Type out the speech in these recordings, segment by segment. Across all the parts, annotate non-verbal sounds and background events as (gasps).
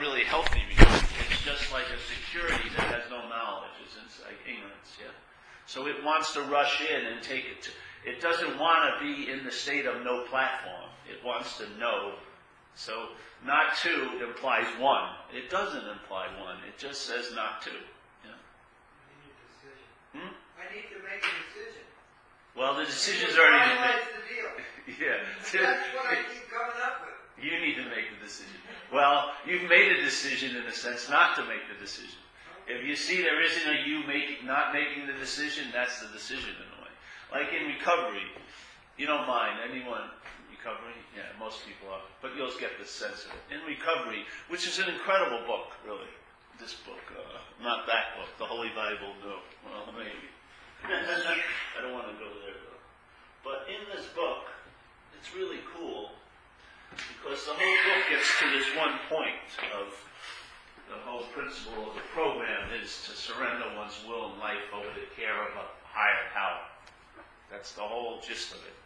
really healthy because It's just like a security that has no knowledge. It's like ignorance, yeah? So it wants to rush in and take it to, it doesn't want to be in the state of no platform. It wants to know. So not two implies one. It doesn't imply one. It just says not two. Yeah. Hmm? I need to make a decision. Well, the decision's already been made. the deal. (laughs) yeah. That's what I keep coming up with. You need to make the decision. Well, you've made a decision in a sense not to make the decision. If you see there isn't a you make, not making the decision, that's the decision in a way. Like in recovery, you don't mind anyone recovery. Yeah, most people are, but you'll get the sense of it. In recovery, which is an incredible book, really. This book, uh, not that book, the Holy Bible. No, well maybe. (laughs) I don't want to go there though. But in this book, it's really cool because the whole book gets to this one point of the whole principle of the program is to surrender one's will and life over the care of a higher power. That's the whole gist of it.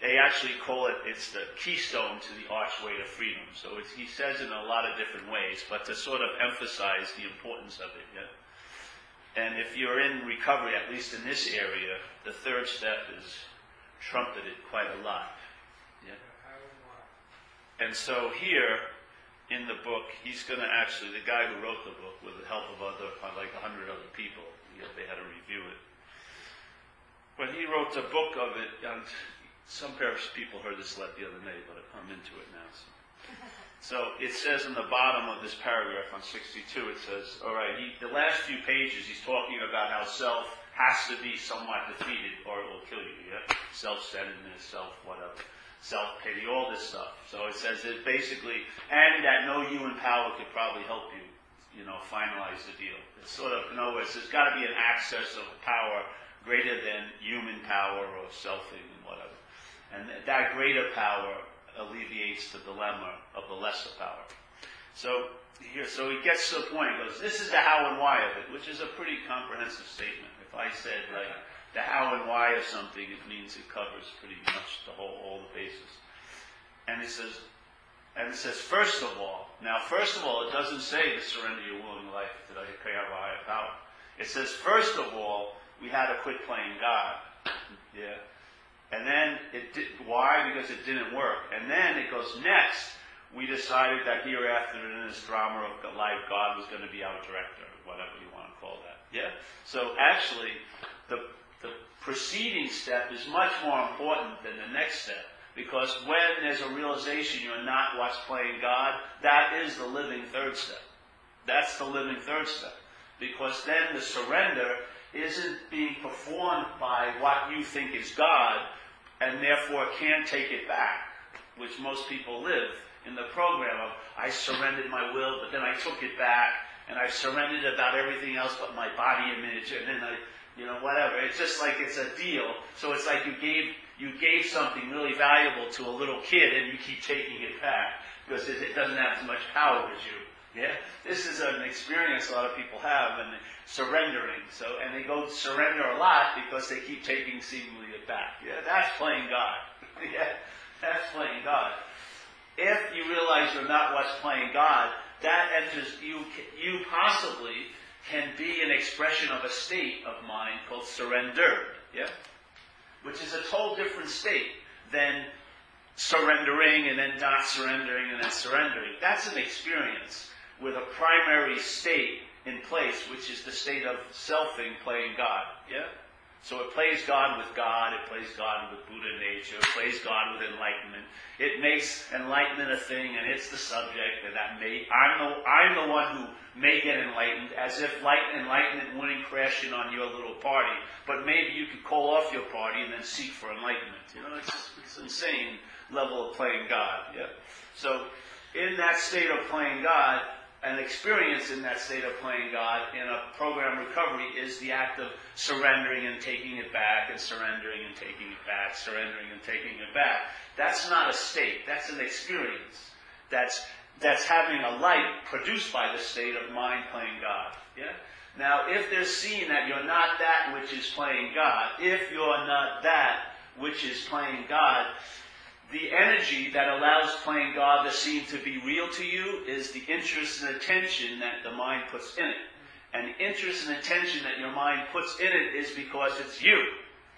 They actually call it, it's the keystone to the archway to freedom. So he says in a lot of different ways, but to sort of emphasize the importance of it. Yeah? And if you're in recovery, at least in this area, the third step is trumpeted quite a lot. And so here, in the book, he's going to actually, the guy who wrote the book with the help of other, uh, like a hundred other people, you know, they had to review it. When he wrote the book of it, and some parish people heard this let the other day, but I'm into it now. So. (laughs) so it says in the bottom of this paragraph on 62, it says, all right, he, the last few pages, he's talking about how self has to be somewhat defeated or it will kill you, yeah? Self-centeredness, self whatever self pity, all this stuff. So it says that basically, and that no human power could probably help you, you know, finalize the deal. It's sort of, in other words, there's got to be an access of power greater than human power or selfing and whatever. And that greater power alleviates the dilemma of the lesser power. So here, so he gets to the point, he goes, this is the how and why of it, which is a pretty comprehensive statement. If I said, like, the how and why of something, it means it covers pretty much the whole, all the bases. And it says, and it says, first of all, now first of all, it doesn't say to surrender your will and life to the higher power. It says, first of all, we had to quit playing God. Yeah. And then it did, why? Because it didn't work. And then it goes next, we decided that hereafter in this drama of life, God was going to be our director, whatever you want to call that. Yeah? So actually, the preceding step is much more important than the next step. Because when there's a realization you're not what's playing God, that is the living third step. That's the living third step. Because then the surrender isn't being performed by what you think is God, and therefore can't take it back, which most people live in the program of, I surrendered my will, but then I took it back, and I surrendered about everything else but my body image, and then I, you know, whatever. It's just like it's a deal. So it's like you gave you gave something really valuable to a little kid and you keep taking it back because it, it doesn't have as much power as you. Yeah, this is an experience a lot of people have and surrendering. So and they go surrender a lot because they keep taking seemingly it back. Yeah, that's playing God. (laughs) yeah, that's playing God. If you realize you're not what's playing God, that enters you. You possibly can be an expression of a state of mind called surrendered, yeah? Which is a total different state than surrendering and then not surrendering and then surrendering. That's an experience with a primary state in place, which is the state of selfing playing God, yeah? So it plays God with God, it plays God with Buddha nature, it plays God with enlightenment. It makes enlightenment a thing and it's the subject and that may I'm the I'm the one who may get enlightened, as if light enlightenment wouldn't crash in on your little party. But maybe you could call off your party and then seek for enlightenment. You know, it's it's insane level of playing God. Yeah. So in that state of playing God, an experience in that state of playing God in a program recovery is the act of surrendering and taking it back and surrendering and taking it back, surrendering and taking it back. That's not a state. That's an experience. That's, that's having a light produced by the state of mind playing God. Yeah? Now, if they're seeing that you're not that which is playing God, if you're not that which is playing God, the energy that allows playing God to seem to be real to you is the interest and attention that the mind puts in it. And the interest and attention that your mind puts in it is because it's you.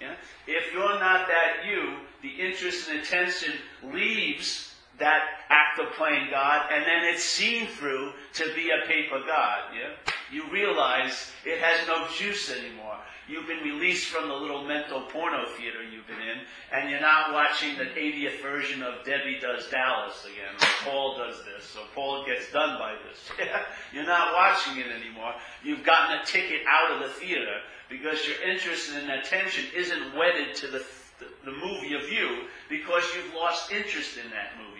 Yeah? If you're not that you, the interest and attention leaves that act of playing God, and then it's seen through to be a paper God. Yeah? You realize it has no juice anymore. You've been released from the little mental porno theater you've been in, and you're not watching the 80th version of Debbie Does Dallas again, or Paul does this, or Paul gets done by this. (laughs) you're not watching it anymore. You've gotten a ticket out of the theater because your interest and attention isn't wedded to the, the, the movie of you because you've lost interest in that movie.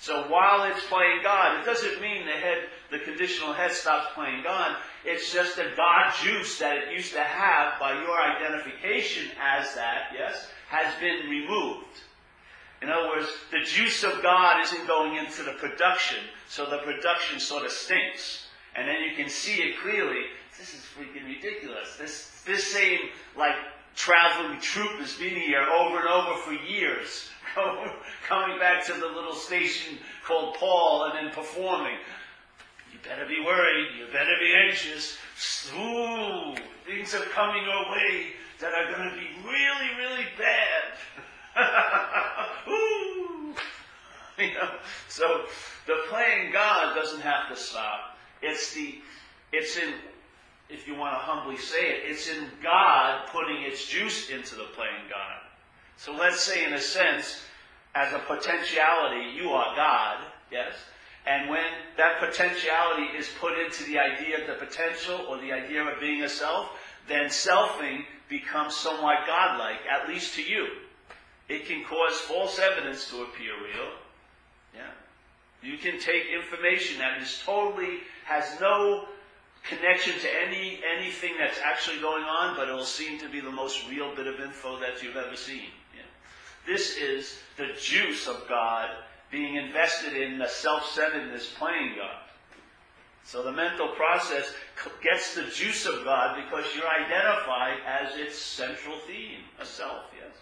So while it's playing God, it doesn't mean the head, the conditional head stops playing God. It's just the God juice that it used to have by your identification as that, yes, has been removed. In other words, the juice of God isn't going into the production, so the production sort of stinks. And then you can see it clearly. This is freaking ridiculous. This, this same, like, traveling troupe has been here over and over for years coming back to the little station called Paul and then performing. You better be worried. You better be anxious. Ooh, things are coming your way that are going to be really, really bad. (laughs) Ooh. (laughs) You know, so the playing God doesn't have to stop. It's the, it's in, if you want to humbly say it, it's in God putting its juice into the playing God. So let's say, in a sense, as a potentiality, you are God, yes? And when that potentiality is put into the idea of the potential or the idea of being a self, then selfing becomes somewhat godlike, at least to you. It can cause false evidence to appear real. Yeah. You can take information that is totally has no connection to any anything that's actually going on, but it will seem to be the most real bit of info that you've ever seen. This is the juice of God being invested in the self-centeredness playing God. So the mental process gets the juice of God because you're identified as its central theme, a self, yes?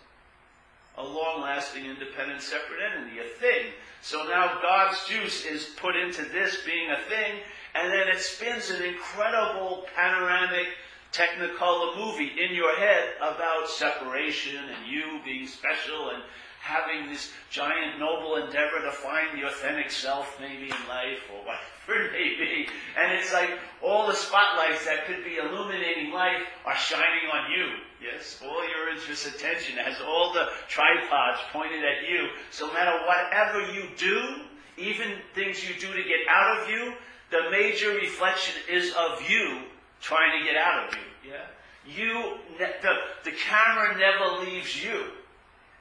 A long-lasting, independent, separate entity, a thing. So now God's juice is put into this being a thing, and then it spins an incredible panoramic technicolor movie in your head about separation and you being special and having this giant noble endeavor to find the authentic self maybe in life or whatever it may be. And it's like all the spotlights that could be illuminating life are shining on you. Yes, all your interest attention has all the tripods pointed at you. So no matter whatever you do, even things you do to get out of you, the major reflection is of you trying to get out of you. Yeah? You, the, the camera never leaves you.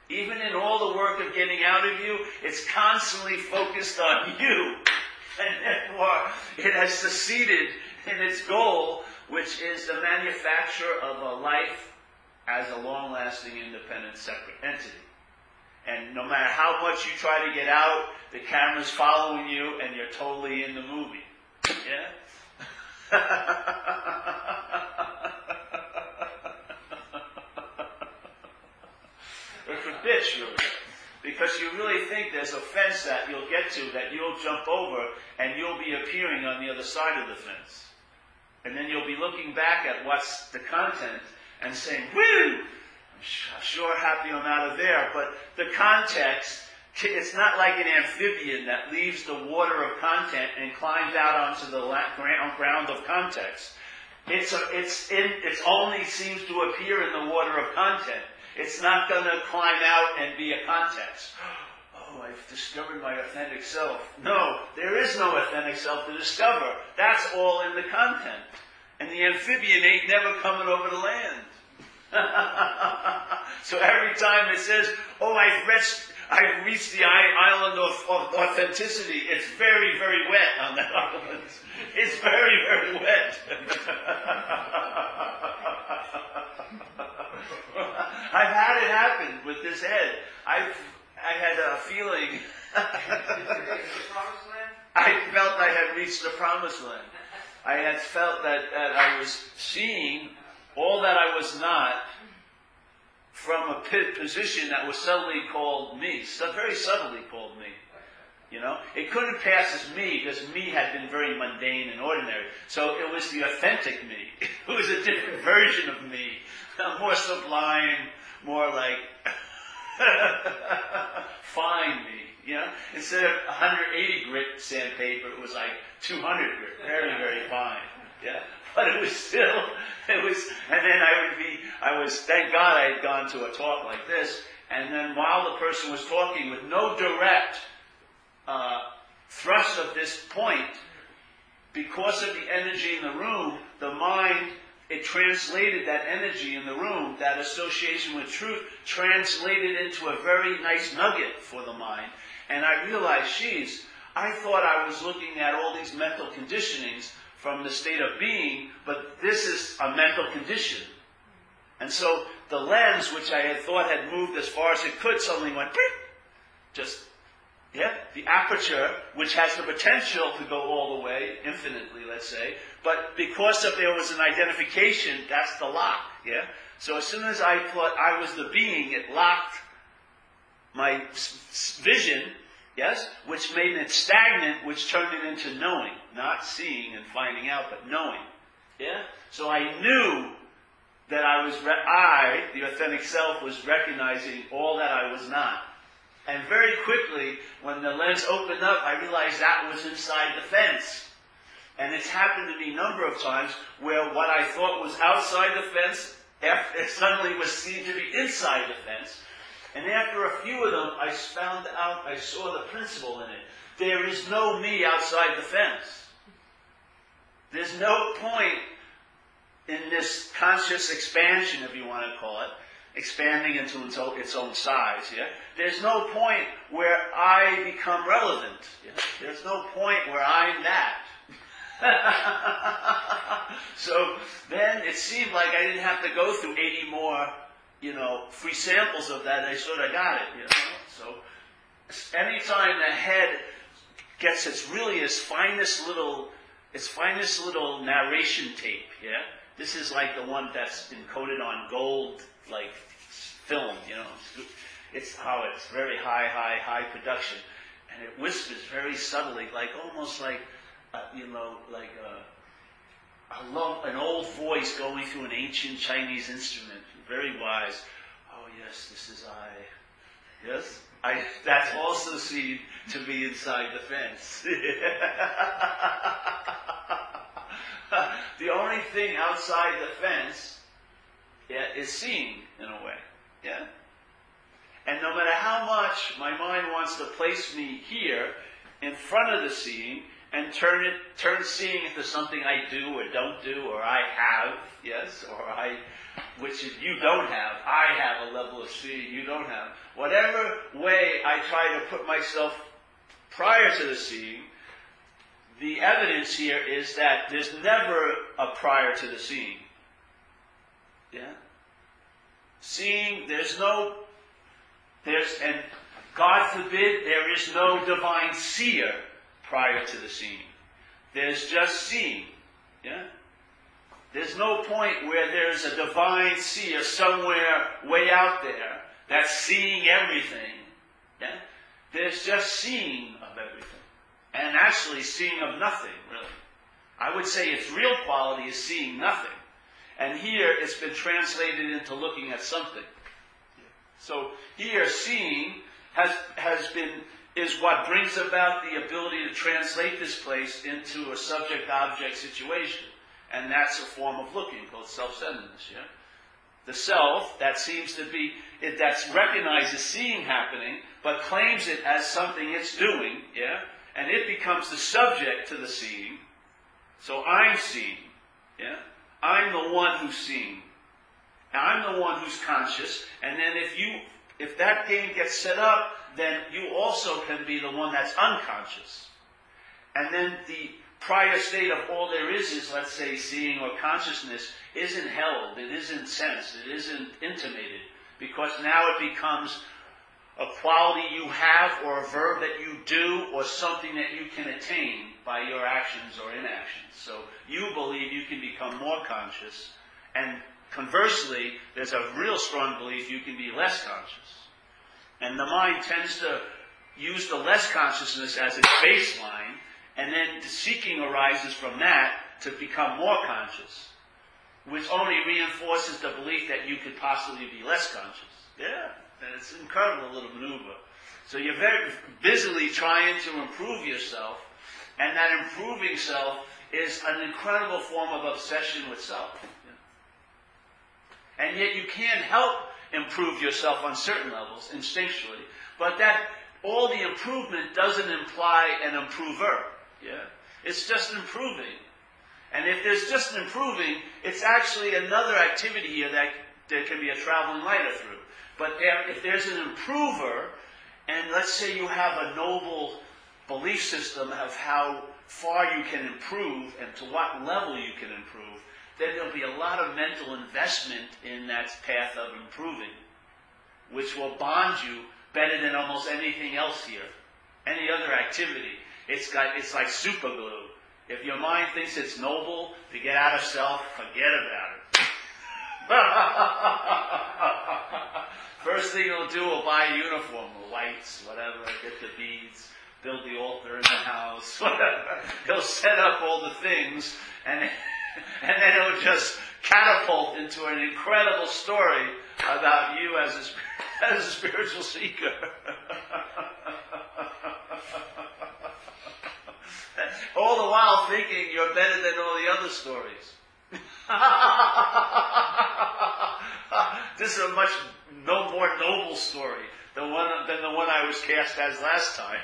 Even in all the work of getting out of you, it's constantly focused on you. (laughs) And therefore, it has succeeded in its goal, which is the manufacture of a life as a long lasting, independent, separate entity. And no matter how much you try to get out, the camera's following you and you're totally in the movie. Yeah? (laughs) it's really. Because you really think there's a fence that you'll get to that you'll jump over and you'll be appearing on the other side of the fence. And then you'll be looking back at what's the content and saying, woo! I'm sure happy I'm out of there. But the context it's not like an amphibian that leaves the water of content and climbs out onto the ground of context. It's, a, it's in, it only seems to appear in the water of content. It's not going to climb out and be a context. (gasps) Oh, I've discovered my authentic self. No, there is no authentic self to discover. That's all in the content. And the amphibian ain't never coming over the land. (laughs) so every time it says, oh, I've reached, I've reached the island of, of, authenticity. It's very, very wet on that (laughs) island. It's very, very wet. (laughs) I've had it happen with this head. I've I had a feeling. (laughs) I felt I had reached the promised land. I had felt that, that I was seeing all that I was not from a position that was subtly called me, very subtly called me. You know, it couldn't pass as me because me had been very mundane and ordinary. So it was the authentic me. (laughs) It was a different version of me, (laughs) more sublime, more like (laughs) fine me. You know, instead of 180 grit sandpaper, it was like 200 grit, very very fine. Yeah, but it was still, (laughs) it was, and then I would be, I was, thank God I had gone to a talk like this, and then while the person was talking with no direct uh, thrust of this point, because of the energy in the room, the mind, it translated that energy in the room, that association with truth, translated into a very nice nugget for the mind. And I realized, geez, I thought I was looking at all these mental conditionings from the state of being, but this is a mental condition. And so the lens, which I had thought had moved as far as it could, suddenly went, just yeah, the aperture, which has the potential to go all the way, infinitely, let's say, but because of there was an identification, that's the lock. Yeah. So as soon as I thought I was the being, it locked my vision. Yes, which made it stagnant, which turned it into knowing, not seeing and finding out, but knowing. Yeah. So I knew that I was, re- I, the authentic self, was recognizing all that I was not. And very quickly, when the lens opened up, I realized that was inside the fence. And it's happened to me a number of times where what I thought was outside the fence after, (laughs) suddenly was seen to be inside the fence. And after a few of them, I found out, I saw the principle in it. There is no me outside the fence. There's no point in this conscious expansion, if you want to call it, expanding into its own, size. Yeah? There's no point where I become relevant. Yeah? There's no point where I'm that. (laughs) so then it seemed like I didn't have to go through 80 more, you know, free samples of that. I sort of got it. You know? So anytime the head gets its really its finest little, its finest little narration tape. Yeah. This is like the one that's encoded on gold, like film, you know. It's how it's very high, high, high production. And it whispers very subtly, like almost like, uh, you know, like a, a long, an old voice going through an ancient Chinese instrument. Very wise. Oh yes, this is I. Yes? I, that's also seen to be inside the fence. (laughs) the only thing outside the fence yeah, is seeing in a way. Yeah? And no matter how much my mind wants to place me here in front of the seeing and turn it, turn seeing into something I do or don't do or I have, yes, or I, which you don't have. I have a level of seeing you don't have. Whatever way I try to put myself prior to the seeing, the evidence here is that there's never a prior to the seeing. Yeah? Seeing, there's no, there's, and God forbid, there is no divine seer prior to the seeing. There's just seeing. Yeah? There's no point where there's a divine seer somewhere way out there that's seeing everything. Yeah? There's just seeing of everything. And actually seeing of nothing, really. I would say its real quality is seeing nothing. And here it's been translated into looking at something. So here seeing has, has been, is what brings about the ability to translate this place into a subject-object situation. And that's a form of looking called self-centeredness, yeah? The self, that seems to be, it, that's recognizes seeing happening, but claims it as something it's doing, yeah? And it becomes the subject to the seeing. So I'm seeing, yeah? I'm the one who's seeing. I'm the one who's conscious. And then if you, if that game gets set up, then you also can be the one that's unconscious. And then the prior state of all there is is, let's say, seeing or consciousness isn't held, it isn't sensed, it isn't intimated. Because now it becomes a quality you have or a verb that you do or something that you can attain by your actions or inactions. So you believe you can become more conscious and conversely, there's a real strong belief you can be less conscious. And the mind tends to use the less consciousness as its baseline, and then the seeking arises from that to become more conscious, which only reinforces the belief that you could possibly be less conscious. Yeah, and it's an incredible little maneuver. So you're very busily trying to improve yourself, and that improving self is an incredible form of obsession with self. And yet you can't help improve yourself on certain levels, instinctually, but that all the improvement doesn't imply an improver. Yeah. It's just improving. And if there's just improving, it's actually another activity here that there can be a traveling lighter through. But if there's an improver, and let's say you have a noble belief system of how far you can improve and to what level you can improve, then there'll be a lot of mental investment in that path of improving, which will bond you better than almost anything else here, any other activity. It's got, it's like super glue. If your mind thinks it's noble to get out of self, forget about it. (laughs) First thing he'll do, will buy a uniform, lights, whatever, get the beads, build the altar in the house, (laughs) whatever. He'll set up all the things, and, (laughs) and then he'll just catapult into an incredible story about you as a, as a spiritual seeker. All the while thinking you're better than all the other stories. (laughs) this is a much no more noble story than, one, than the one I was cast as last time.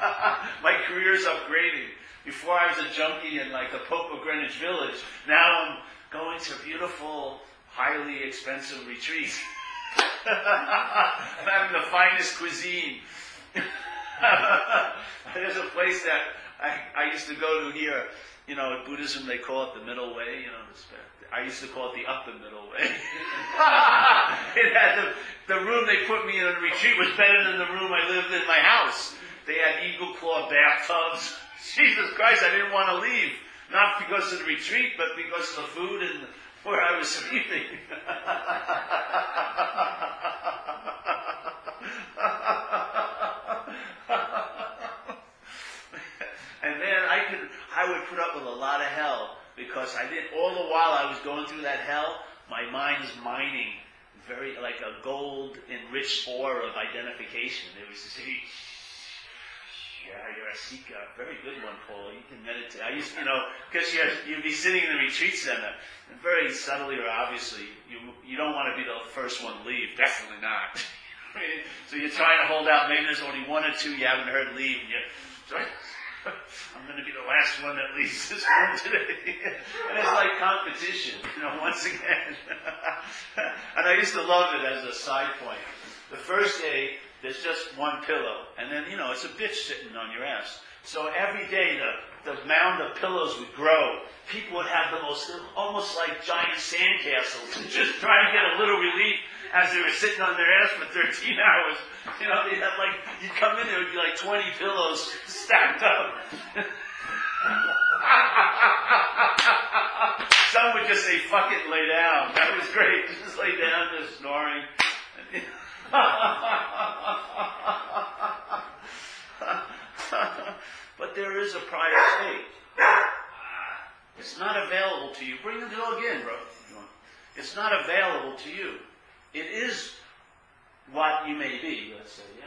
(laughs) My career's upgrading. Before I was a junkie in like the Pope of Greenwich Village. Now I'm going to beautiful, highly expensive retreats. (laughs) I'm having the finest cuisine. There's a place that I, I used to go to here. You know, in Buddhism they call it the middle way. You know, I used to call it the upper middle way. (laughs) it had the, the room they put me in a retreat was better than the room I lived in my house. They had eagle claw bathtubs. (laughs) Jesus Christ, I didn't want to leave. Not because of the retreat, but because of the food and where I was (laughs) sleeping. and then I could, I would put up with a lot of hell because I did all the while I was going through that hell. My mind is mining very like a gold enriched ore of identification. It was just, (laughs) yeah, you're a seeker. Very good one, Paul. You can meditate. I used, to you know, because you you'd be sitting in the retreat center, and very subtly or obviously, you you don't want to be the first one to leave. Definitely not. (laughs) so you're trying to hold out. Maybe there's only one or two you haven't heard leave. And you (laughs) I'm going to be the last one that leaves this room today. (laughs) and it's like competition, you know, once again. (laughs) and I used to love it as a side point. The first day, there's just one pillow, and then, you know, it's a bitch sitting on your ass. So every day the, the mound of pillows would grow. People would have the most, almost like giant sandcastles, (laughs) just try to get a little relief as they were sitting on their ass for 13 (laughs) hours. You know, they had like, you'd come in, there would be like 20 pillows (laughs) stacked up. (laughs) Some would just say, fuck it, lay down. That was great. Just lay down, just snoring. but there is a prior state. It's not available to you. Bring the dog in, bro. It's not available to you. It is what you may be, let's say, yeah?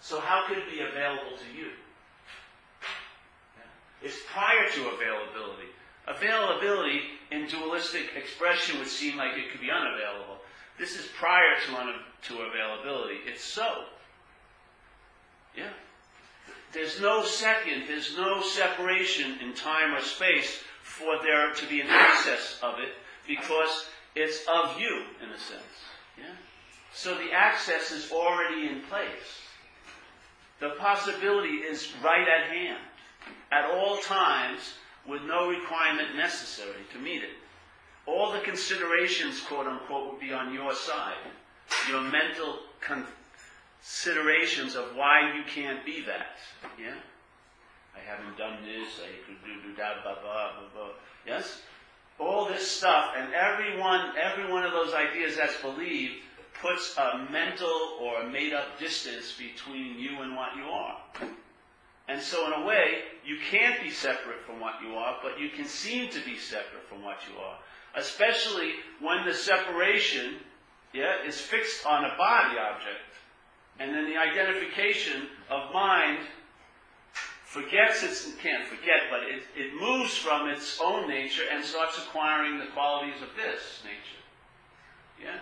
So how could it be available to you? Yeah? It's prior to availability. Availability in dualistic expression would seem like it could be unavailable. This is prior to, un- to availability. It's so. Yeah. There's no second, there's no separation in time or space for there to be an access of it because it's of you, in a sense. Yeah? So the access is already in place. The possibility is right at hand, at all times, with no requirement necessary to meet it. All the considerations, quote unquote, would be on your side. Your mental considerations of why you can't be that. Yeah? I haven't done this, I could do, do that, blah, blah, blah, blah. Yes? All this stuff, and every one, every one of those ideas that's believed puts a mental or a made up distance between you and what you are. And so, in a way, you can't be separate from what you are, but you can seem to be separate from what you are. Especially when the separation yeah, is fixed on a body object. And then the identification of mind forgets its, can't forget, but it, it moves from its own nature and starts acquiring the qualities of this nature. Yeah?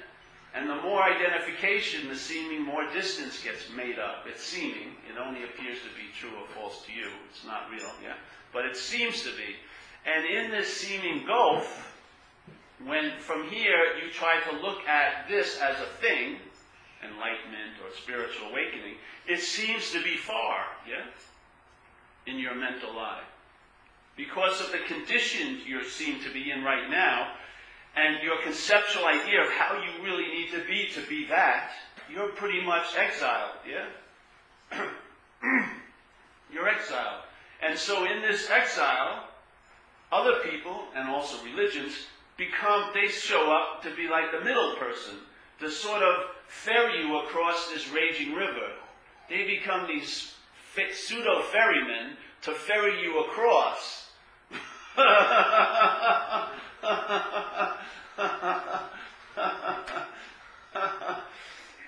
And the more identification, the seeming, more distance gets made up. It's seeming. It only appears to be true or false to you. It's not real, yeah? But it seems to be. And in this seeming gulf, when from here you try to look at this as a thing, enlightenment or spiritual awakening, it seems to be far, yeah? In your mental life. Because of the conditions you seem to be in right now, and your conceptual idea of how you really need to be to be that, you're pretty much exiled, yeah? (clears throat) you're exiled. And so in this exile, other people, and also religions, become, they show up to be like the middle person, to sort of ferry you across this raging river. They become these pseudo ferrymen to ferry you across. (laughs)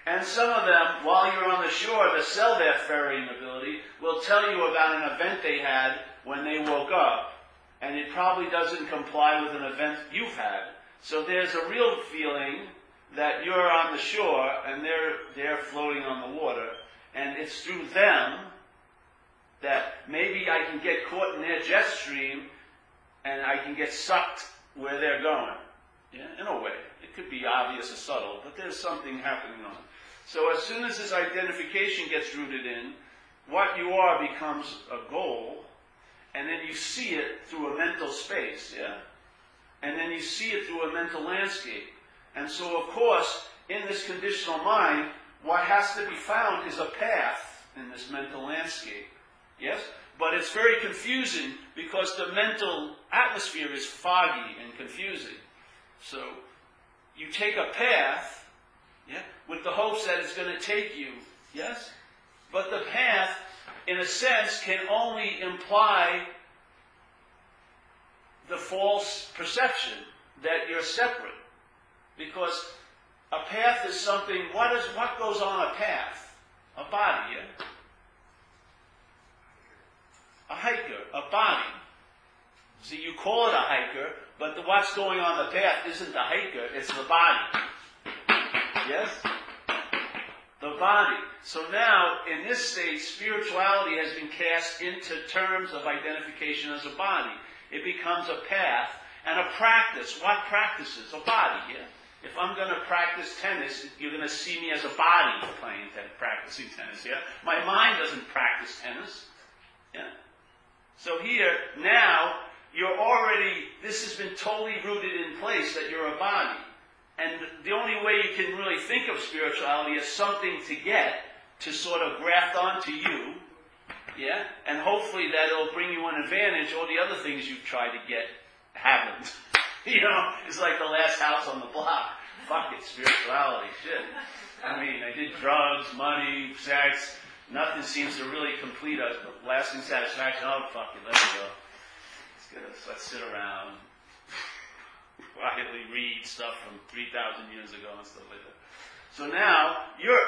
and some of them, while you're on the shore to sell their ferrying ability, will tell you about an event they had when they woke up. And it probably doesn't comply with an event you've had. So there's a real feeling that you're on the shore and they're, they're floating on the water. And it's through them that maybe I can get caught in their jet stream and I can get sucked where they're going. Yeah, in a way. It could be obvious or subtle, but there's something happening on. So as soon as this identification gets rooted in, what you are becomes a goal, and then you see it through a mental space, yeah? And then you see it through a mental landscape. And so, of course, in this conditional mind, what has to be found is a path in this mental landscape. Yes? But it's very confusing because the mental atmosphere is foggy and confusing. So you take a path, yeah, with the hopes that it's going to take you, yes? But the path, in a sense, can only imply the false perception that you're separate. Because a path is something, what is what goes on a path? A body, yeah? A hiker, a body. See, you call it a hiker, but the, what's going on the path isn't the hiker, it's the body. Yes? The body. So now, in this state, spirituality has been cast into terms of identification as a body. It becomes a path and a practice. What practices? A body, yeah? If I'm going to practice tennis, you're going to see me as a body playing tennis, practicing tennis, yeah? My mind doesn't practice tennis, yeah? So here, now, you're already, this has been totally rooted in place that you're a body. And the only way you can really think of spirituality is something to get to sort of graft onto you, yeah? And hopefully that'll bring you an advantage. All the other things you've tried to get haven't. (laughs) you know, it's like the last house on the block. Fuck it, spirituality, shit. I mean, I did drugs, money, sex, nothing seems to really complete a lasting satisfaction. Oh, fuck it, let me go. Let's, us, sit around, (laughs) quietly read stuff from 3,000 years ago and stuff like that. So now, you're,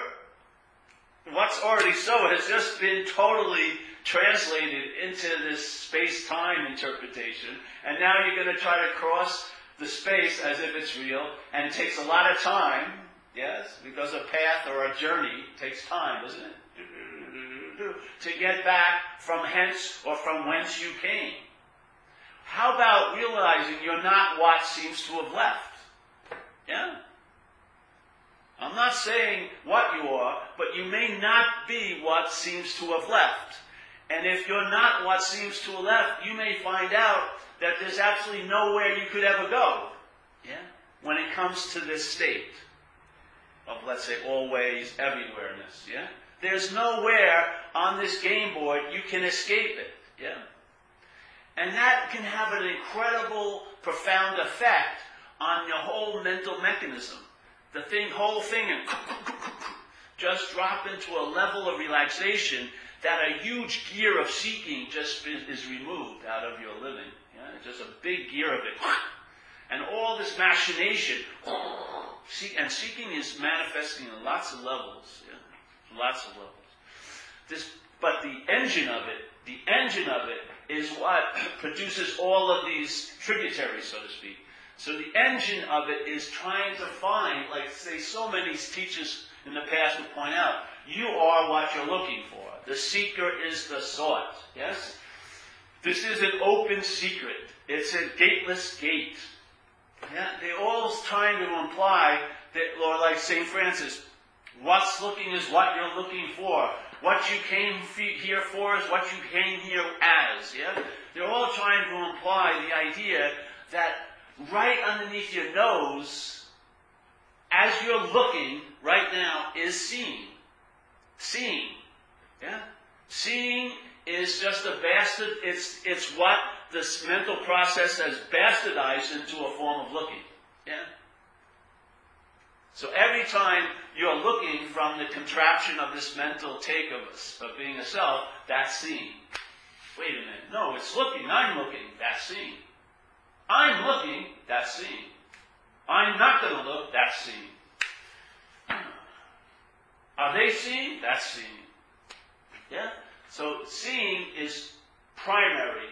what's already so has just been totally translated into this space-time interpretation, and now you're going to try to cross the space as if it's real, and it takes a lot of time, yes, because a path or a journey takes time, doesn't it? To get back from hence or from whence you came. How about realizing you're not what seems to have left? Yeah? I'm not saying what you are, but you may not be what seems to have left. And if you're not what seems to have left, you may find out that there's absolutely nowhere you could ever go. Yeah? When it comes to this state of, let's say, always everywhereness. Yeah? There's nowhere on this game board you can escape it. Yeah. And that can have an incredible, profound effect on your whole mental mechanism. The thing, whole thing, and (laughs) just drop into a level of relaxation that a huge gear of seeking just is removed out of your living. Yeah? Just a big gear of it. (laughs) And all this machination, (laughs) and seeking is manifesting in lots of levels. Yeah? Lots of levels. This, but the engine of it, the engine of it is what (coughs) produces all of these tributaries, so to speak. So the engine of it is trying to find, like say so many teachers in the past would point out, you are what you're looking for. The seeker is the sought. Yes? This is an open secret. It's a gateless gate. Yeah? They're all trying to imply that, Lord, like St. Francis, what's looking is what you're looking for. What you came here for is what you came here as. Yeah? They're all trying to imply the idea that right underneath your nose, as you're looking right now, is seeing. Seeing. Yeah? Seeing is just a bastard, it's, it's what this mental process has bastardized into a form of looking. Yeah? So every time you're looking from the contraption of this mental take of, us, of being a self, that's seeing. Wait a minute. No, it's looking. I'm looking. That's seeing. I'm looking. That's seeing. I'm not going to look. That's seeing. Are they seeing? That's seeing. Yeah? So seeing is primary.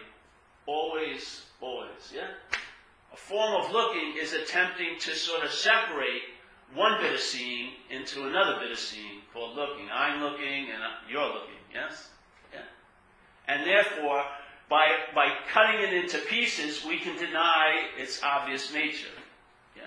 Always, always. Yeah? A form of looking is attempting to sort of separate one bit of seeing into another bit of seeing called looking. I'm looking and you're looking. Yes? Yeah. And therefore, by, by cutting it into pieces, we can deny its obvious nature. Yeah?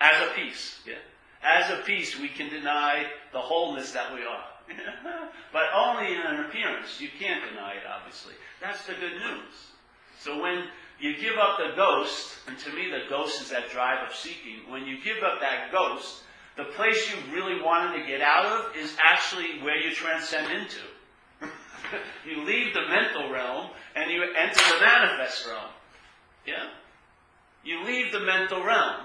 As a piece. Yeah? As a piece, we can deny the wholeness that we are. (laughs) but only in an appearance. You can't deny it, obviously. That's the good news. So when you give up the ghost, and to me the ghost is that drive of seeking. When you give up that ghost, the place you really wanted to get out of is actually where you transcend into. (laughs) you leave the mental realm and you enter the manifest realm. Yeah? You leave the mental realm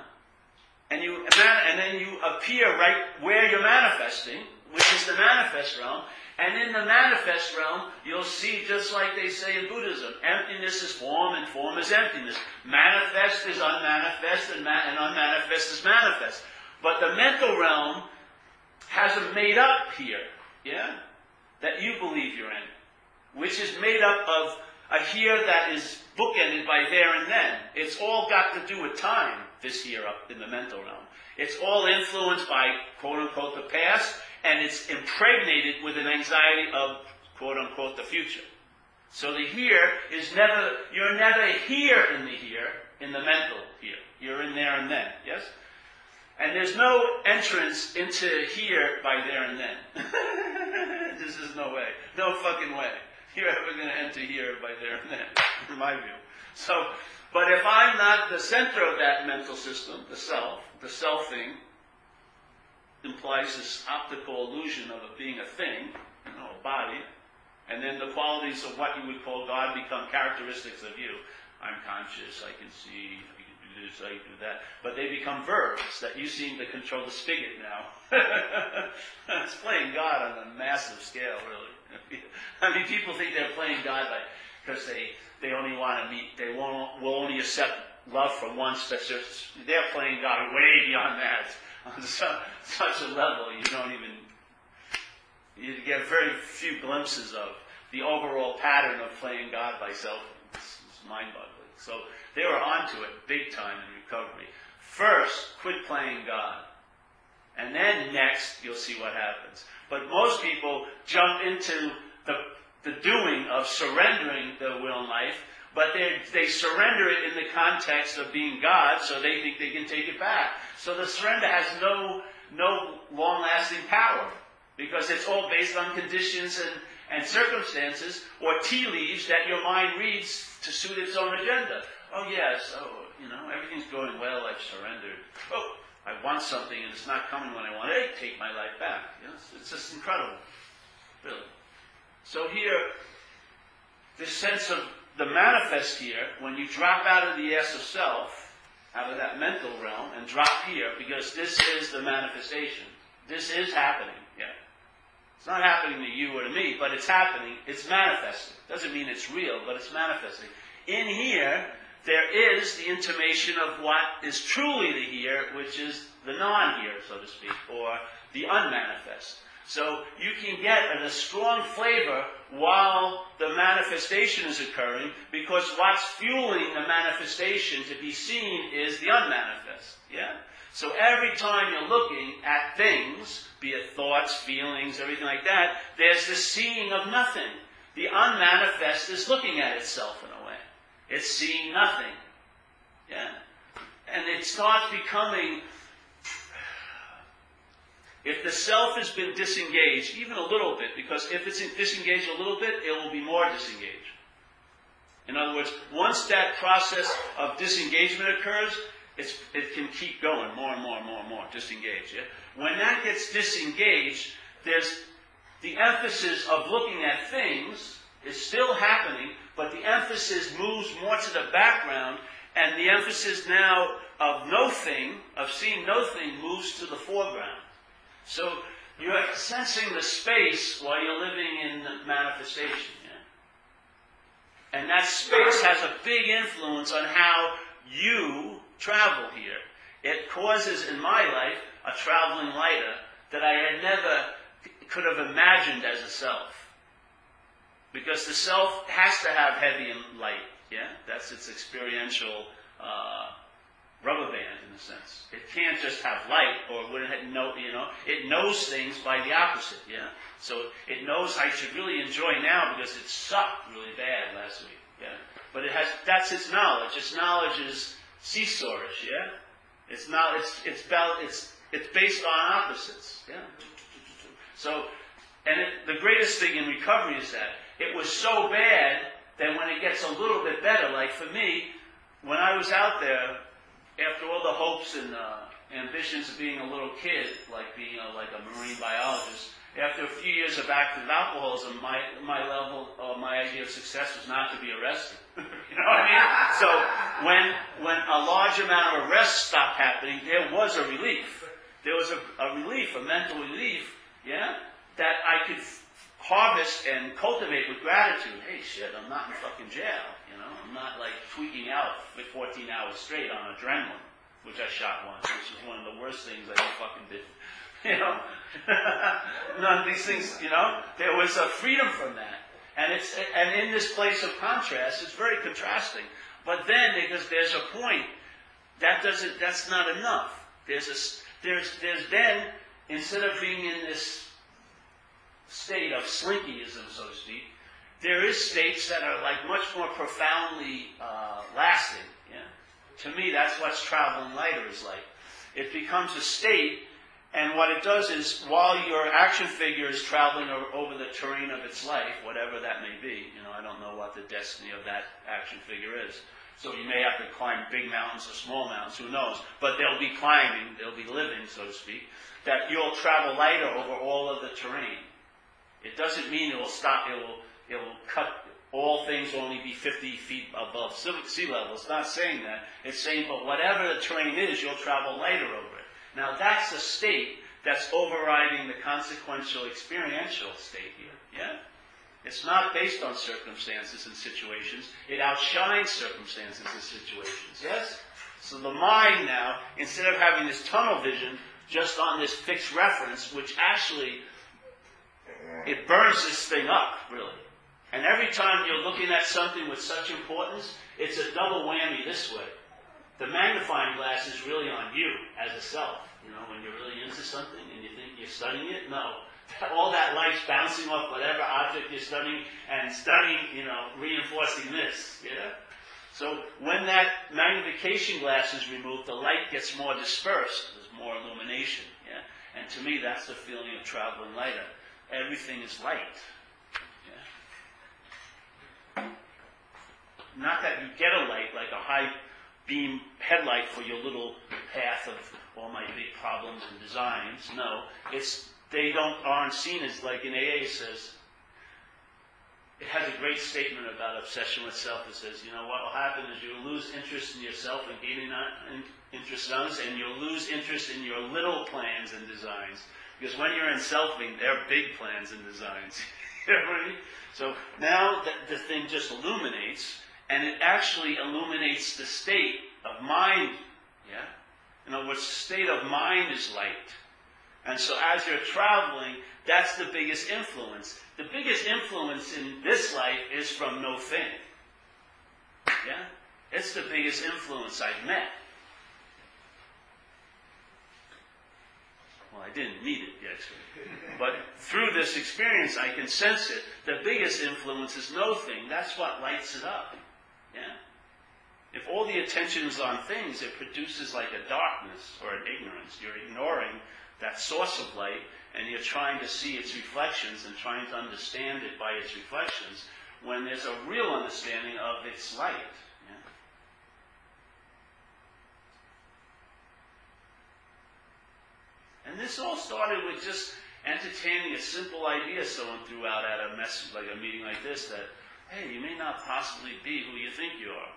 and you and then you appear right where you're manifesting, which is the manifest realm, and in the manifest realm, you'll see, just like they say in Buddhism, emptiness is form and form is emptiness. Manifest is unmanifest and, ma- and unmanifest is manifest. But the mental realm has a made up here, yeah, that you believe you're in, which is made up of a here that is bookended by there and then. It's all got to do with time, this here up in the mental realm. It's all influenced by, quote unquote, the past and it's impregnated with an anxiety of quote unquote the future. So the here is never, you're never here in the here, in the mental here. You're in there and then, yes? And there's no entrance into here by there and then. (laughs) this is no way. No fucking way. You're ever going to enter here by there and then, in my view. So, but if I'm not the center of that mental system, the self, the self thing, implies this optical illusion of it being a thing, you know, a body, and then the qualities of what you would call God become characteristics of you. I'm conscious, I can see, I can do this, I can do that. But they become verbs that you seem to control the spigot now. (laughs) it's playing God on a massive scale, really. (laughs) I mean, people think they're playing God because they, they only want to meet, they won't, will only accept love from one specific, they're playing God way beyond that on (laughs) such, such a level you don't even, you get very few glimpses of the overall pattern of playing God by self. It's, it's mind-boggling. So they were onto it big time in recovery. First, quit playing God. And then next, you'll see what happens. But most people jump into the, the doing of surrendering the will and life, but they, surrender it in the context of being God, so they think they can take it back. So the surrender has no, no long lasting power because it's all based on conditions and, and circumstances or tea leaves that your mind reads to suit its own agenda. Oh, yes, oh, you know, everything's going well, I've surrendered. Oh, I want something and it's not coming when I want it. Hey, take my life back. Yes, it's just incredible. Really. So here, this sense of the manifest here, when you drop out of the S of self, out of that mental realm, and drop here, because this is the manifestation. This is happening. Yeah. It's not happening to you or to me, but it's happening. It's manifesting. Doesn't mean it's real, but it's manifesting. In here, there is the intimation of what is truly the here, which is the non here, so to speak, or the unmanifest. So you can get a strong flavor while the manifestation is occurring because what's fueling the manifestation to be seen is the unmanifest. Yeah? So every time you're looking at things, be it thoughts, feelings, everything like that, there's the seeing of nothing. The unmanifest is looking at itself in a way. It's seeing nothing. Yeah? And it starts becoming if the self has been disengaged, even a little bit, because if it's disengaged a little bit, it will be more disengaged. In other words, once that process of disengagement occurs, it can keep going more and more and more and more, disengaged. Yeah? When that gets disengaged, there's the emphasis of looking at things is still happening, but the emphasis moves more to the background, and the emphasis now of no thing, of seeing no thing, moves to the foreground. So you're sensing the space while you're living in the manifestation. Yeah? And that space has a big influence on how you travel here. It causes in my life a traveling lighter that I had never could have imagined as a self. Because the self has to have heavy and light. Yeah, that's its experiential uh, rubber band in a sense. It can't just have light, or it know? You know, it knows things by the opposite. Yeah. So it knows I should really enjoy now because it sucked really bad last week. Yeah. But it has that's its knowledge. Its knowledge is seesawish. Yeah. It's not. It's it's. It's it's based on opposites. Yeah. So, and it, the greatest thing in recovery is that it was so bad that when it gets a little bit better, like for me, when I was out there after all the hopes and uh, ambitions of being a little kid, like being a, like a marine biologist, after a few years of active alcoholism, my, my level, uh, my idea of success was not to be arrested. (laughs) you know what I mean? So when, when a large amount of arrests stopped happening, there was a relief. There was a, a relief, a mental relief, yeah, that I could harvest and cultivate with gratitude. Hey, shit, I'm not in fucking jail. You know, I'm not like tweaking out for 14 hours straight on adrenaline, which I shot once, which is one of the worst things I fucking did. (laughs) You know, (laughs) none of these things. You know, there was a freedom from that, and it's and in this place of contrast, it's very contrasting. But then, because there's a point, that doesn't. That's not enough. There's a there's there's then instead of being in this state of slinkyism, so to speak, there is states that are like much more profoundly uh, lasting. Yeah? To me, that's what traveling lighter is like. It becomes a state, and what it does is, while your action figure is traveling over the terrain of its life, whatever that may be, you know, I don't know what the destiny of that action figure is. So you may have to climb big mountains or small mountains, who knows? But they'll be climbing, they'll be living, so to speak. That you'll travel lighter over all of the terrain. It doesn't mean it will stop, it will it will cut all things only be 50 feet above sea level. It's not saying that. It's saying, but whatever the terrain is, you'll travel lighter over it. Now that's a state that's overriding the consequential experiential state here. Yeah? It's not based on circumstances and situations. It outshines circumstances and situations. Yes? So the mind now, instead of having this tunnel vision just on this fixed reference, which actually it burns this thing up, really. And every time you're looking at something with such importance, it's a double whammy this way. The magnifying glass is really on you as a self. You know, when you're really into something and you think you're studying it, no. (laughs) All that light's bouncing off whatever object you're studying and studying, you know, reinforcing this. Yeah? So when that magnification glass is removed, the light gets more dispersed. There's more illumination. Yeah? And to me, that's the feeling of traveling lighter. Everything is light. Not that you get a light like a high beam headlight for your little path of all my big problems and designs. No, it's they don't aren't seen as like in AA says. it has a great statement about obsession with self. It says, you know, what will happen is you'll lose interest in yourself and gaining interest in others, and you'll lose interest in your little plans and designs. Because when you're in selfing, they're big plans and designs. (laughs) you know I mean? So now that the thing just illuminates, and it actually illuminates the state of mind. Yeah? In other words, state of mind is light. And so as you're traveling, that's the biggest influence. The biggest influence in this life is from no thing. Yeah? It's the biggest influence I've met. Well, I didn't meet it yet. But through this experience, I can sense it. The biggest influence is no thing. That's what lights it up. Yeah? If all the attention is on things, it produces like a darkness or an ignorance. You're ignoring that source of light and you're trying to see its reflections and trying to understand it by its reflections when there's a real understanding of its light. And this all started with just entertaining a simple idea someone threw out at a message like a meeting like this that, hey, you may not possibly be who you think you are.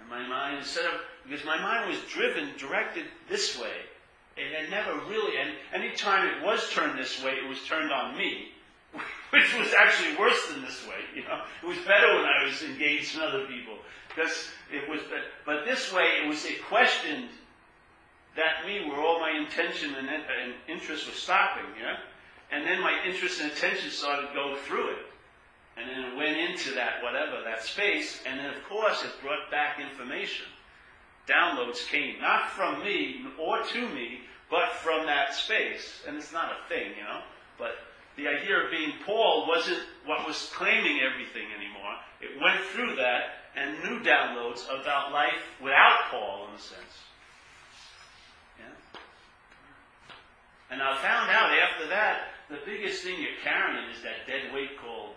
And my mind, instead of, because my mind was driven, directed this way, it had never really, and any time it was turned this way, it was turned on me, (laughs) which was actually worse than this way. You know, it was better when I was engaged in other people because it was. But this way, it was it questioned that me where all my intention and, and interest was stopping. Yeah, and then my interest and attention started to go through it. And then it went into that, whatever, that space, and then of course it brought back information downloads came not from me or to me, but from that space. And it's not a thing, you know. But the idea of being Paul wasn't what was claiming everything anymore. It went through that and new downloads about life without Paul, in a sense. Yeah? And I found out after that, the biggest thing you're carrying is that dead weight called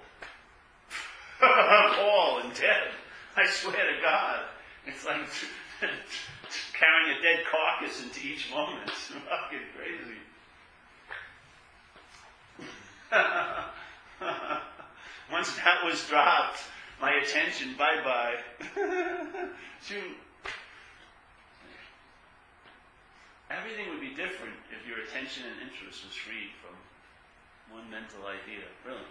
(laughs) Paul and dead. I swear to God. It's like (laughs) carrying a dead carcass into each moment. It's (laughs) fucking crazy. Once that was dropped, my attention, bye bye. Everything would be different if your attention and interest was freed from one mental idea, really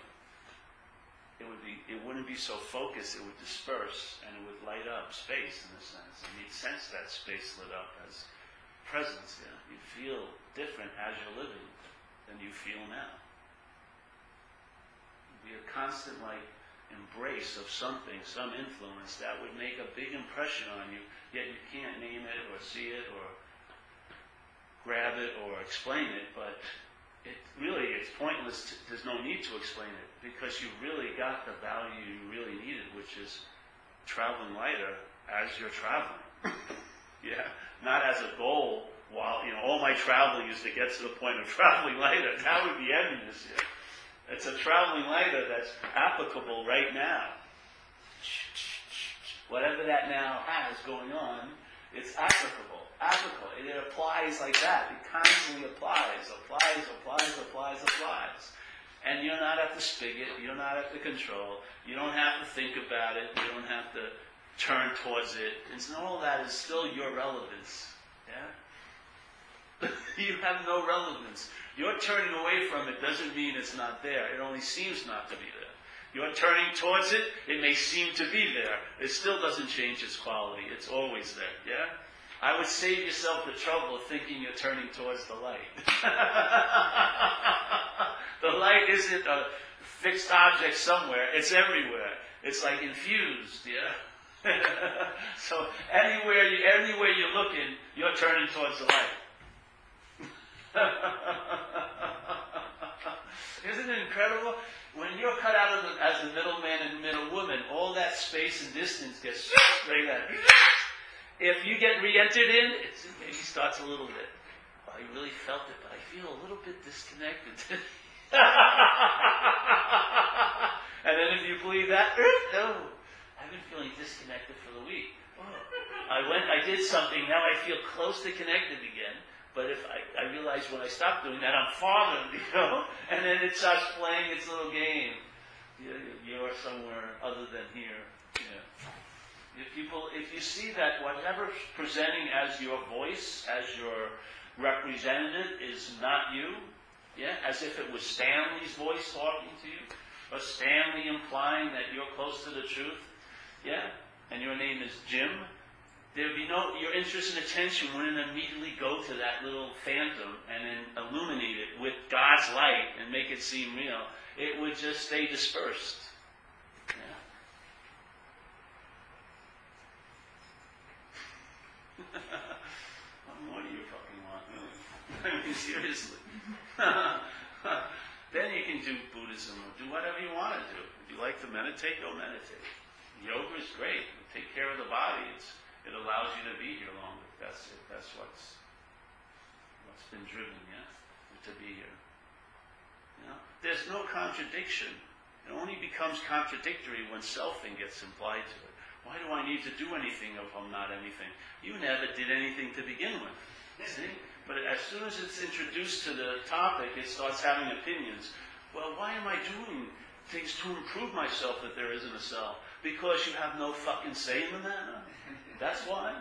it would be it wouldn't be so focused, it would disperse and it would light up space in a sense. And you'd sense that space lit up as presence, yeah. You'd feel different as you're living than you feel now. It'd be a constant like embrace of something, some influence that would make a big impression on you, yet you can't name it or see it or grab it or explain it, but it really it's pointless. To, there's no need to explain it because you really got the value you really needed, which is traveling lighter as you're traveling. (laughs) yeah, not as a goal. While you know all my traveling is to get to the point of (laughs) traveling lighter. That would be endless. Yeah. It's a traveling lighter that's applicable right now. Whatever that now has going on, it's applicable applicable. It, it applies like that. It constantly applies, applies, applies, applies, applies. And you're not at the spigot, you're not at the control, you don't have to think about it, you don't have to turn towards it. And so all that is still your relevance. Yeah? (laughs) you have no relevance. Your turning away from it doesn't mean it's not there. It only seems not to be there. You're turning towards it, it may seem to be there. It still doesn't change its quality. It's always there. Yeah? I would save yourself the trouble of thinking you're turning towards the light. (laughs) the light isn't a fixed object somewhere, it's everywhere. It's like infused, yeah? (laughs) so anywhere you anywhere you're looking, you're turning towards the light. (laughs) Isn't it incredible? When you're cut out the, as the middleman and middlewoman, all that space and distance gets like that. If you get re-entered in, it maybe starts a little bit. Well, I really felt it, but I feel a little bit disconnected. (laughs) and then if you believe that, eh, no, I've been feeling disconnected for the week. Oh, I went, I did something, now I feel close to connected again. But if I, I realize when I stop doing that, I'm farther, (laughs) you know, and then it starts playing its little game. you're somewhere other than here. If people, if you see that whatever's presenting as your voice, as your representative, is not you, yeah, as if it was Stanley's voice talking to you, or Stanley implying that you're close to the truth, yeah, and your name is Jim, there'd be no, your interest and attention wouldn't immediately go to that little phantom and then illuminate it with God's light and make it seem real. It would just stay dispersed. Yeah. what do you fucking want? I (laughs) mean, seriously. (laughs) then you can do Buddhism or do whatever you want to do. If you like to meditate, go meditate. Yoga is great. Take care of the body. It's it allows you to be here longer. That's it. That's what's what's been driven, yeah, to be here. You know? There's no contradiction. It only becomes contradictory when selfing gets implied to it. Why do I need to do anything if I'm not anything? You never did anything to begin with. See? But as soon as it's introduced to the topic, it starts having opinions. Well, why am I doing things to improve myself that there isn't a self? Because you have no fucking say in the matter. That's why.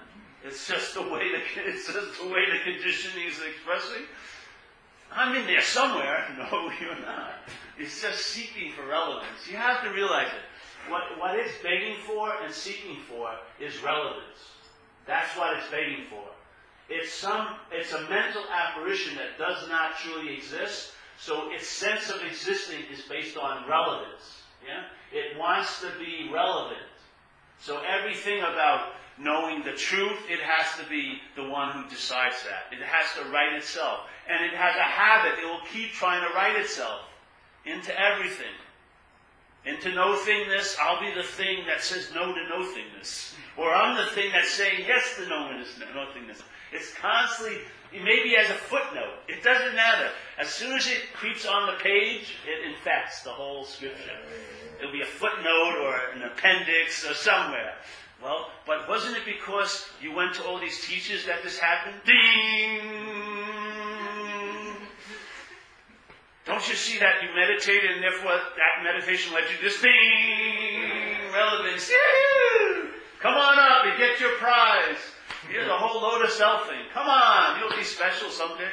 It's just the way the it's just the way the conditioning is expressing. I'm in there somewhere. (laughs) No, you're not. It's just seeking for relevance. You have to realize it. What what it's begging for and seeking for is relevance. That's what it's begging for. It's some it's a mental apparition that does not truly exist. So its sense of existing is based on relevance. Yeah? It wants to be relevant. So everything about knowing the truth, it has to be the one who decides that. It has to write itself. And it has a habit, it will keep trying to write itself into everything. Into no-thingness, I'll be the thing that says no to no-thingness. Or I'm the thing that's saying yes to no-thingness. It's constantly, maybe as a footnote. It doesn't matter. As soon as it creeps on the page, it infects the whole scripture. It'll be a footnote or an appendix or somewhere. Well, but wasn't it because you went to all these teachers that this happened? Ding! Don't you see that you meditated and therefore that meditation led you to this ding? Relevance. Come on up and get your prize. Here's a whole load of selfing. Come on, you'll be special someday.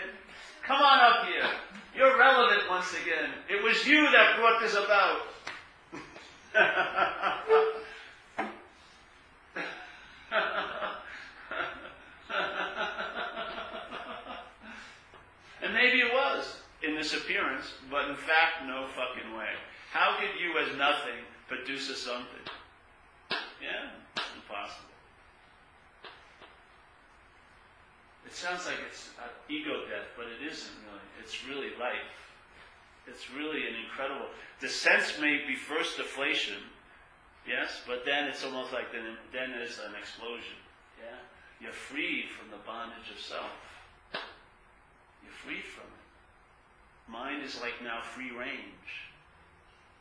Come on up here. You're relevant once again. It was you that brought this about. (laughs) and maybe it was in this appearance, but in fact, no fucking way. How could you, as nothing, produce a something? Yeah, impossible. It sounds like it's ego death, but it isn't really. It's really life. It's really an incredible. The sense may be first deflation, Yes, but then it's almost like then, then there's an explosion. Yeah? You're freed from the bondage of self. You're freed from it. Mind is like now free range.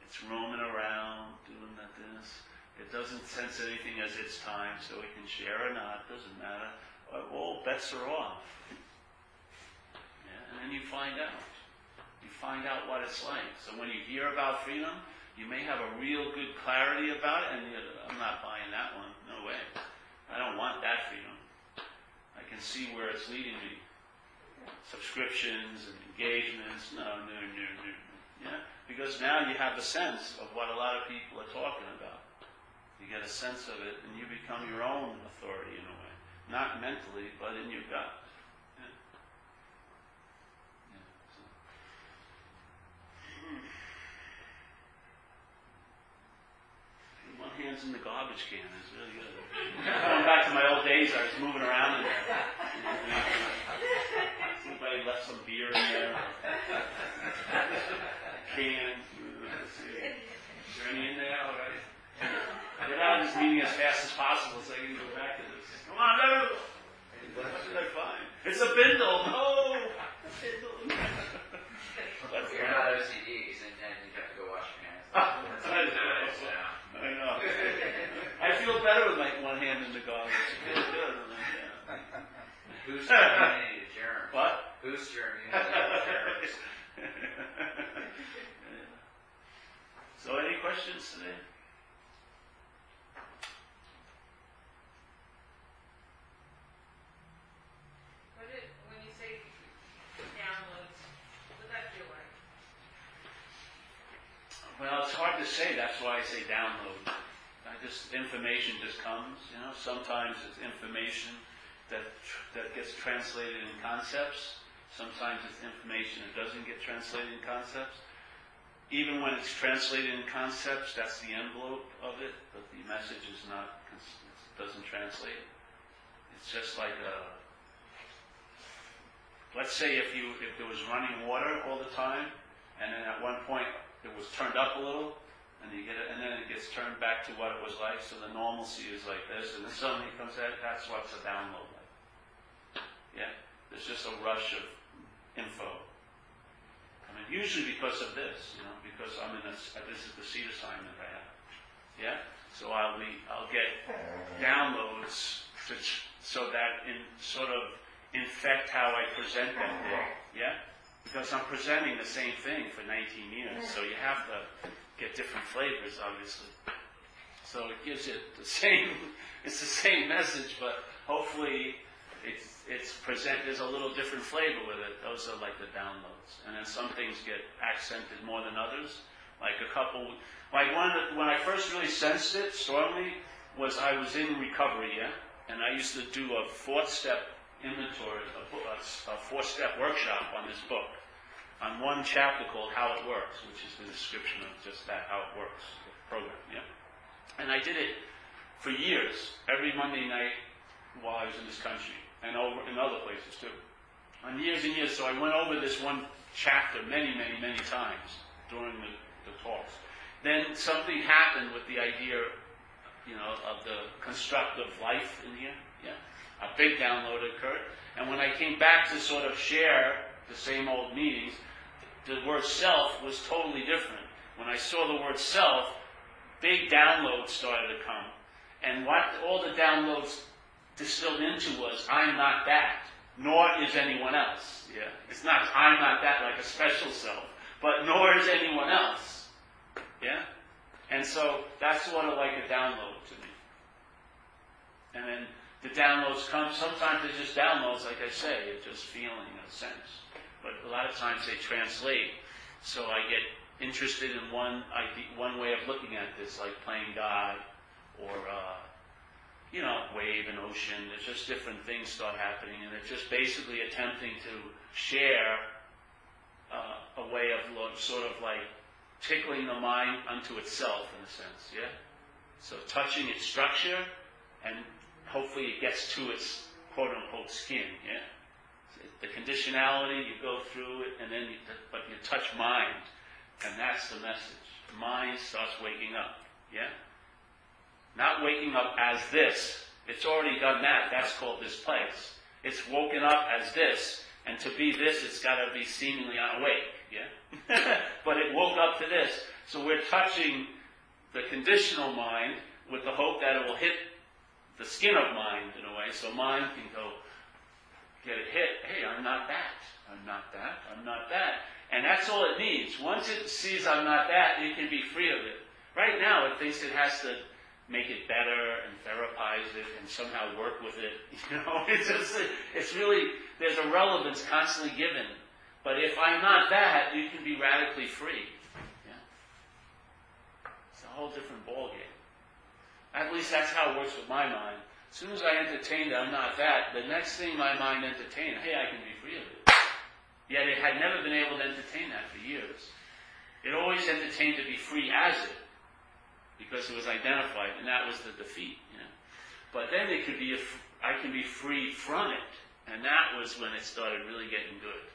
It's roaming around, doing that this. It doesn't sense anything as its time, so it can share or not, doesn't matter. All bets are off. Yeah? And then you find out. You find out what it's like. So when you hear about freedom, you may have a real good clarity about it, and I'm not buying that one. No way. I don't want that freedom. I can see where it's leading me. Subscriptions and engagements. No, no, no, no. Yeah? Because now you have a sense of what a lot of people are talking about. You get a sense of it, and you become your own authority in a way. Not mentally, but in your gut. Hmm. One hand's in the garbage can It's really good. Going back to my old days, I was moving around in there. Somebody left some beer in there. Can. Is there any in there? All right. Get out of this meeting as fast as possible so I can go back to. Come on, no! What did I find? It's a bindle. No! Bindle. You're not OCD, and then you have to go wash your hands. I know. I feel better with my one hand in the garbage. It feels good. Who's (laughs) your immunity to germs? What? Who's your immunity to germs? (laughs) So, any questions today? What it, when you say downloads, what does that feel like? Well, it's hard to say. That's why I say download. I just information just comes. You know, sometimes it's information that that gets translated in concepts. Sometimes it's information that doesn't get translated in concepts. Even when it's translated in concepts, that's the envelope of it, but the message is not. Doesn't translate. It's just like a. Let's say if you if there was running water all the time, and then at one point it was turned up a little, and you get it, and then it gets turned back to what it was like. So the normalcy is like this, and then suddenly it comes out. That's what's a download like. Yeah, there's just a rush of info. I mean, usually because of this, you know, because I'm in this. Uh, this is the seat assignment I have. Yeah, so I'll be, I'll get downloads to, so that in sort of infect how I present that day. Yeah, because I'm presenting the same thing for 19 years, so you have to get different flavors, obviously. So it gives it the (laughs) same. It's the same message, but hopefully it's it's present. There's a little different flavor with it. Those are like the downloads, and then some things get accented more than others. Like a couple, like one that- when I first really sensed it strongly was I was in recovery, yeah, and I used to do a fourth step inventory, a, a a four step workshop on this book, on one chapter called How It Works, which is the description of just that how it works program, yeah. And I did it for years, every Monday night while I was in this country, and over in other places too. And years and years, so I went over this one chapter many, many, many times during the, the talks. Then something happened with the idea, you know, of the constructive life in here. Yeah, a big download occurred, and when I came back to sort of share the same old meetings, the word self was totally different. When I saw the word self, big downloads started to come. And what all the downloads distilled into was, I'm not that, nor is anyone else. Yeah. It's not, I'm not that, like a special self, but nor is anyone else. Yeah? And so that's sort of like a download to me. And then the downloads come, sometimes they're just downloads, like I say, it's just feeling in a sense. But a lot of times they translate. So I get interested in one one way of looking at this, like playing God, or uh, you know, wave and ocean. There's just different things start happening, and it's just basically attempting to share uh, a way of lo- sort of like tickling the mind unto itself, in a sense. Yeah. So touching its structure, and hopefully it gets to its quote unquote skin. Yeah. The conditionality, you go through it, and then you, but you touch mind, and that's the message. Mind starts waking up. Yeah. Not waking up as this. It's already done that. That's called this place. It's woken up as this. And to be this, it's got to be seemingly unawake. Yeah? (laughs) but it woke up to this. So we're touching the conditional mind with the hope that it will hit the skin of mind in a way. So mind can go, get it hit. Hey, I'm not that. I'm not that. I'm not that. And that's all it needs. Once it sees I'm not that, it can be free of it. Right now, it thinks it has to make it better and therapize it and somehow work with it. (laughs) You know, (laughs) it's just, it's really, there's a relevance constantly given. But if I'm not that, you can be radically free. Yeah. It's a whole different ballgame. At least that's how it works with my mind. As soon as I entertained, I'm not that, the next thing my mind entertained, hey, I can be free of it. Yet it had never been able to entertain that for years. It always entertained to be free as it because it was identified, and that was the defeat. You know? But then it could be, a, I can be free from it, and that was when it started really getting good.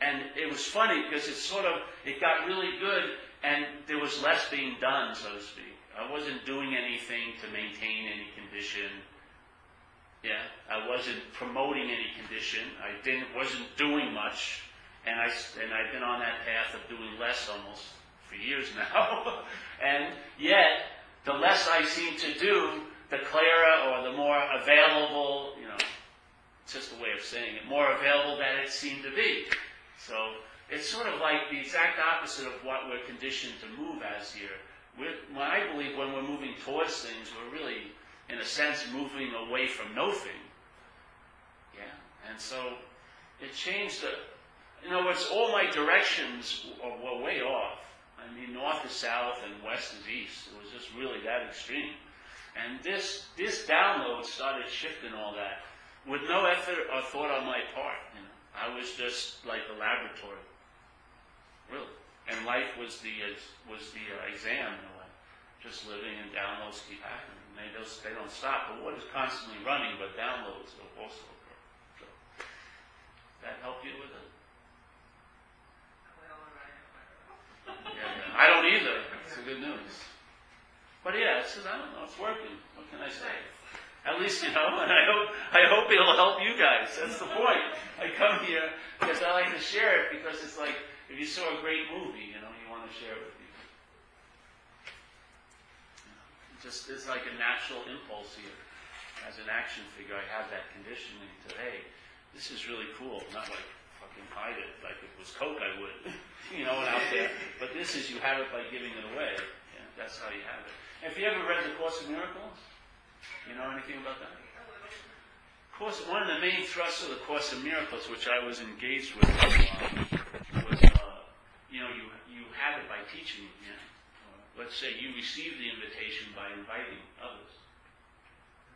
And it was funny because it sort of, it got really good, and there was less being done, so to speak. I wasn't doing anything to maintain any condition. Yeah, I wasn't promoting any condition. I didn't, wasn't doing much, and I and I've been on that path of doing less almost for years (laughs) now. and yet, the less I seem to do, the clearer or the more available, you know, it's just a way of saying it, more available that it seemed to be. So it's sort of like the exact opposite of what we're conditioned to move as here. I believe when we're moving towards things, we're really, in a sense, moving away from nothing. Yeah. And so it changed the, in other words, all my directions were, were way off. I mean, north is south and west is east. It was just really that extreme. And this, this download started shifting all that with no effort or thought on my part. You know, I was just like a laboratory, really. And life was the was the uh, exam in a way. Just living and downloads keep happening. They don't they don't stop. The water's constantly running, but downloads will also occur. So that help you with it? I Yeah, yeah. I don't either. It's the good news. But yeah, it's, I don't know. It's working. What can I say? At least you know, and I hope I hope it'll help you guys. That's the point. I come here because I like to share it because it's like if you saw a great movie, you know, you want to share it with people. Just it's like a natural impulse here. As an action figure, I have that conditioning to hey, this is really cool. Not like fucking hide it like if it was coke, I would, (laughs) you know, and out there. But this is you have it by giving it away. Yeah, that's how you have it. Have you ever read the Course in Miracles? You know anything about that? Course, one of the main thrusts of the Course in Miracles, which I was engaged with, uh, you know, you, you have it by teaching. Yeah? Let's say you receive the invitation by inviting others.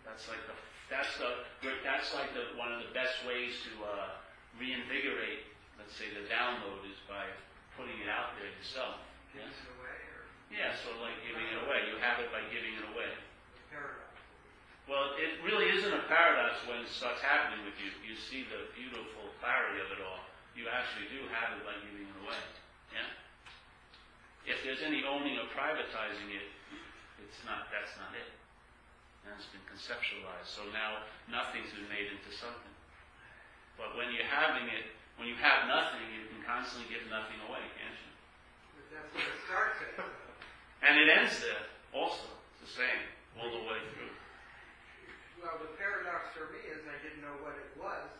That's like the that's the that's like the one of the best ways to uh, reinvigorate. Let's say the download is by putting it out there yourself. Yeah. Gives it away or Yeah. So like giving it away, you have it by giving it away. paradox. Well, it really isn't a paradox when it starts happening with you. You see the beautiful clarity of it all. You actually do have it by giving it away. Yeah? If there's any owning or privatizing it, it's not, that's not it. And it's been conceptualized. So now nothing's been made into something. But when you're having it, when you have nothing, you can constantly give nothing away, can't you? But that's where it starts at. And it ends there also. It's the same all the way through. Well, the paradox for me is I didn't know what it was,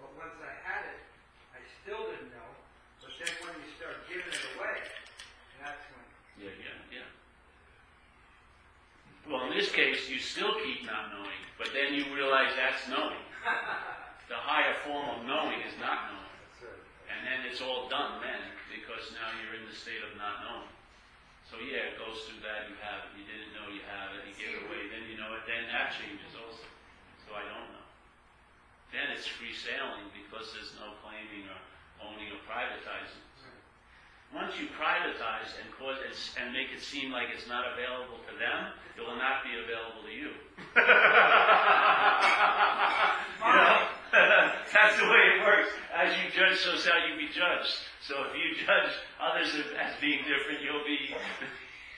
but once I had it, I still didn't know. But then when giving it away, that's when. Yeah, yeah, yeah. Well, in this case, you still keep not knowing, but then you realize that's knowing. (laughs) The higher form of knowing is not knowing. And then it's all done then, because now you're in the state of not knowing. So yeah, it goes through that, you have it, you didn't know you have it, you give it away, then you know it, then that changes also. So I don't know. Then it's free sailing because there's no claiming or owning or privatizing. Once you privatize and cause it, and make it seem like it's not available to them, it will not be available to you. (laughs) you know? (laughs) That's the way it works. As you judge, so shall you be judged. So if you judge others as being different, you'll be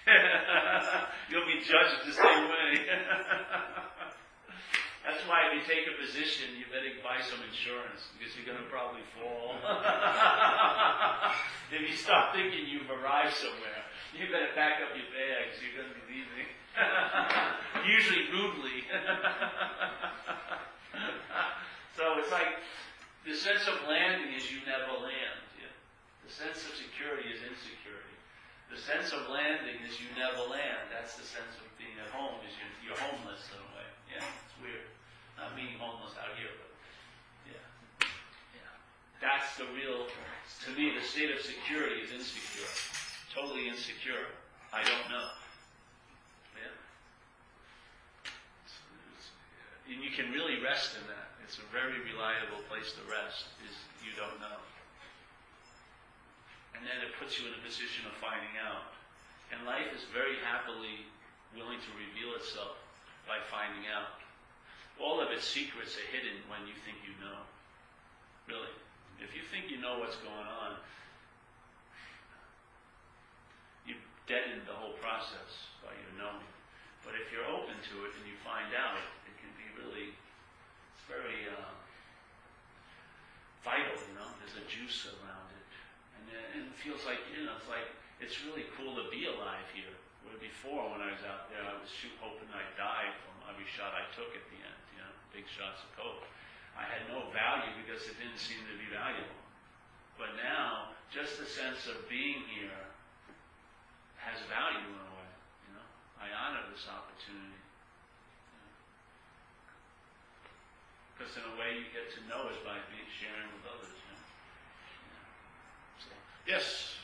(laughs) you'll be judged the same way. That's why if you take a position, you better buy some insurance because you're going to probably fall. (laughs) if you start thinking you've arrived somewhere, you better pack up your bags. You're going to be leaving. (laughs) Usually rudely. (laughs) so it's like the sense of landing is you never land. Yeah? The sense of security is insecurity. The sense of landing is you never land. That's the sense of being at home. Is you're, you're homeless in a way. Yeah, it's weird. Not meaning homeless out here, but yeah, yeah. That's the real. To me, the state of security is insecure. Totally insecure. I don't know. Yeah. And you can really rest in that. It's a very reliable place to rest. Is you don't know. And then it puts you in a position of finding out. And life is very happily willing to reveal itself by finding out. All of its secrets are hidden when you think you know. Really. If you think you know what's going on, you deaden the whole process by your knowing. But if you're open to it and you find out, it can be really, it's very uh, vital, you know. There's a juice around it. And, and it feels like, you know, it's like, it's really cool to be alive here. Where before, when I was out there, I was shoot, hoping I'd die from every shot I took at the end, big shots of coke. I had no value because it didn't seem to be valuable. But now, just the sense of being here has value in a way. You know, I honor this opportunity. Because in a way, you get to know us by being sharing with others. You know? Yeah. So, yes.